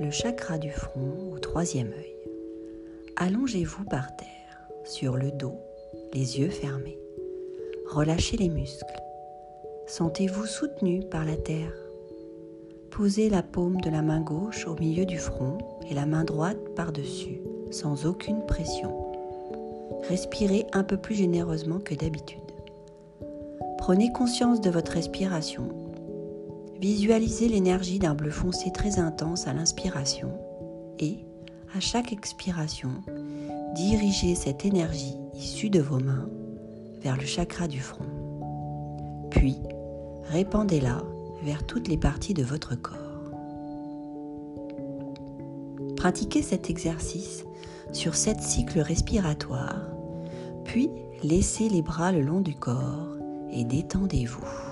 le chakra du front au troisième œil. Allongez-vous par terre, sur le dos, les yeux fermés. Relâchez les muscles. Sentez-vous soutenu par la terre. Posez la paume de la main gauche au milieu du front et la main droite par-dessus, sans aucune pression. Respirez un peu plus généreusement que d'habitude. Prenez conscience de votre respiration. Visualisez l'énergie d'un bleu foncé très intense à l'inspiration et, à chaque expiration, dirigez cette énergie issue de vos mains vers le chakra du front. Puis, répandez-la vers toutes les parties de votre corps. Pratiquez cet exercice sur sept cycles respiratoires, puis laissez les bras le long du corps et détendez-vous.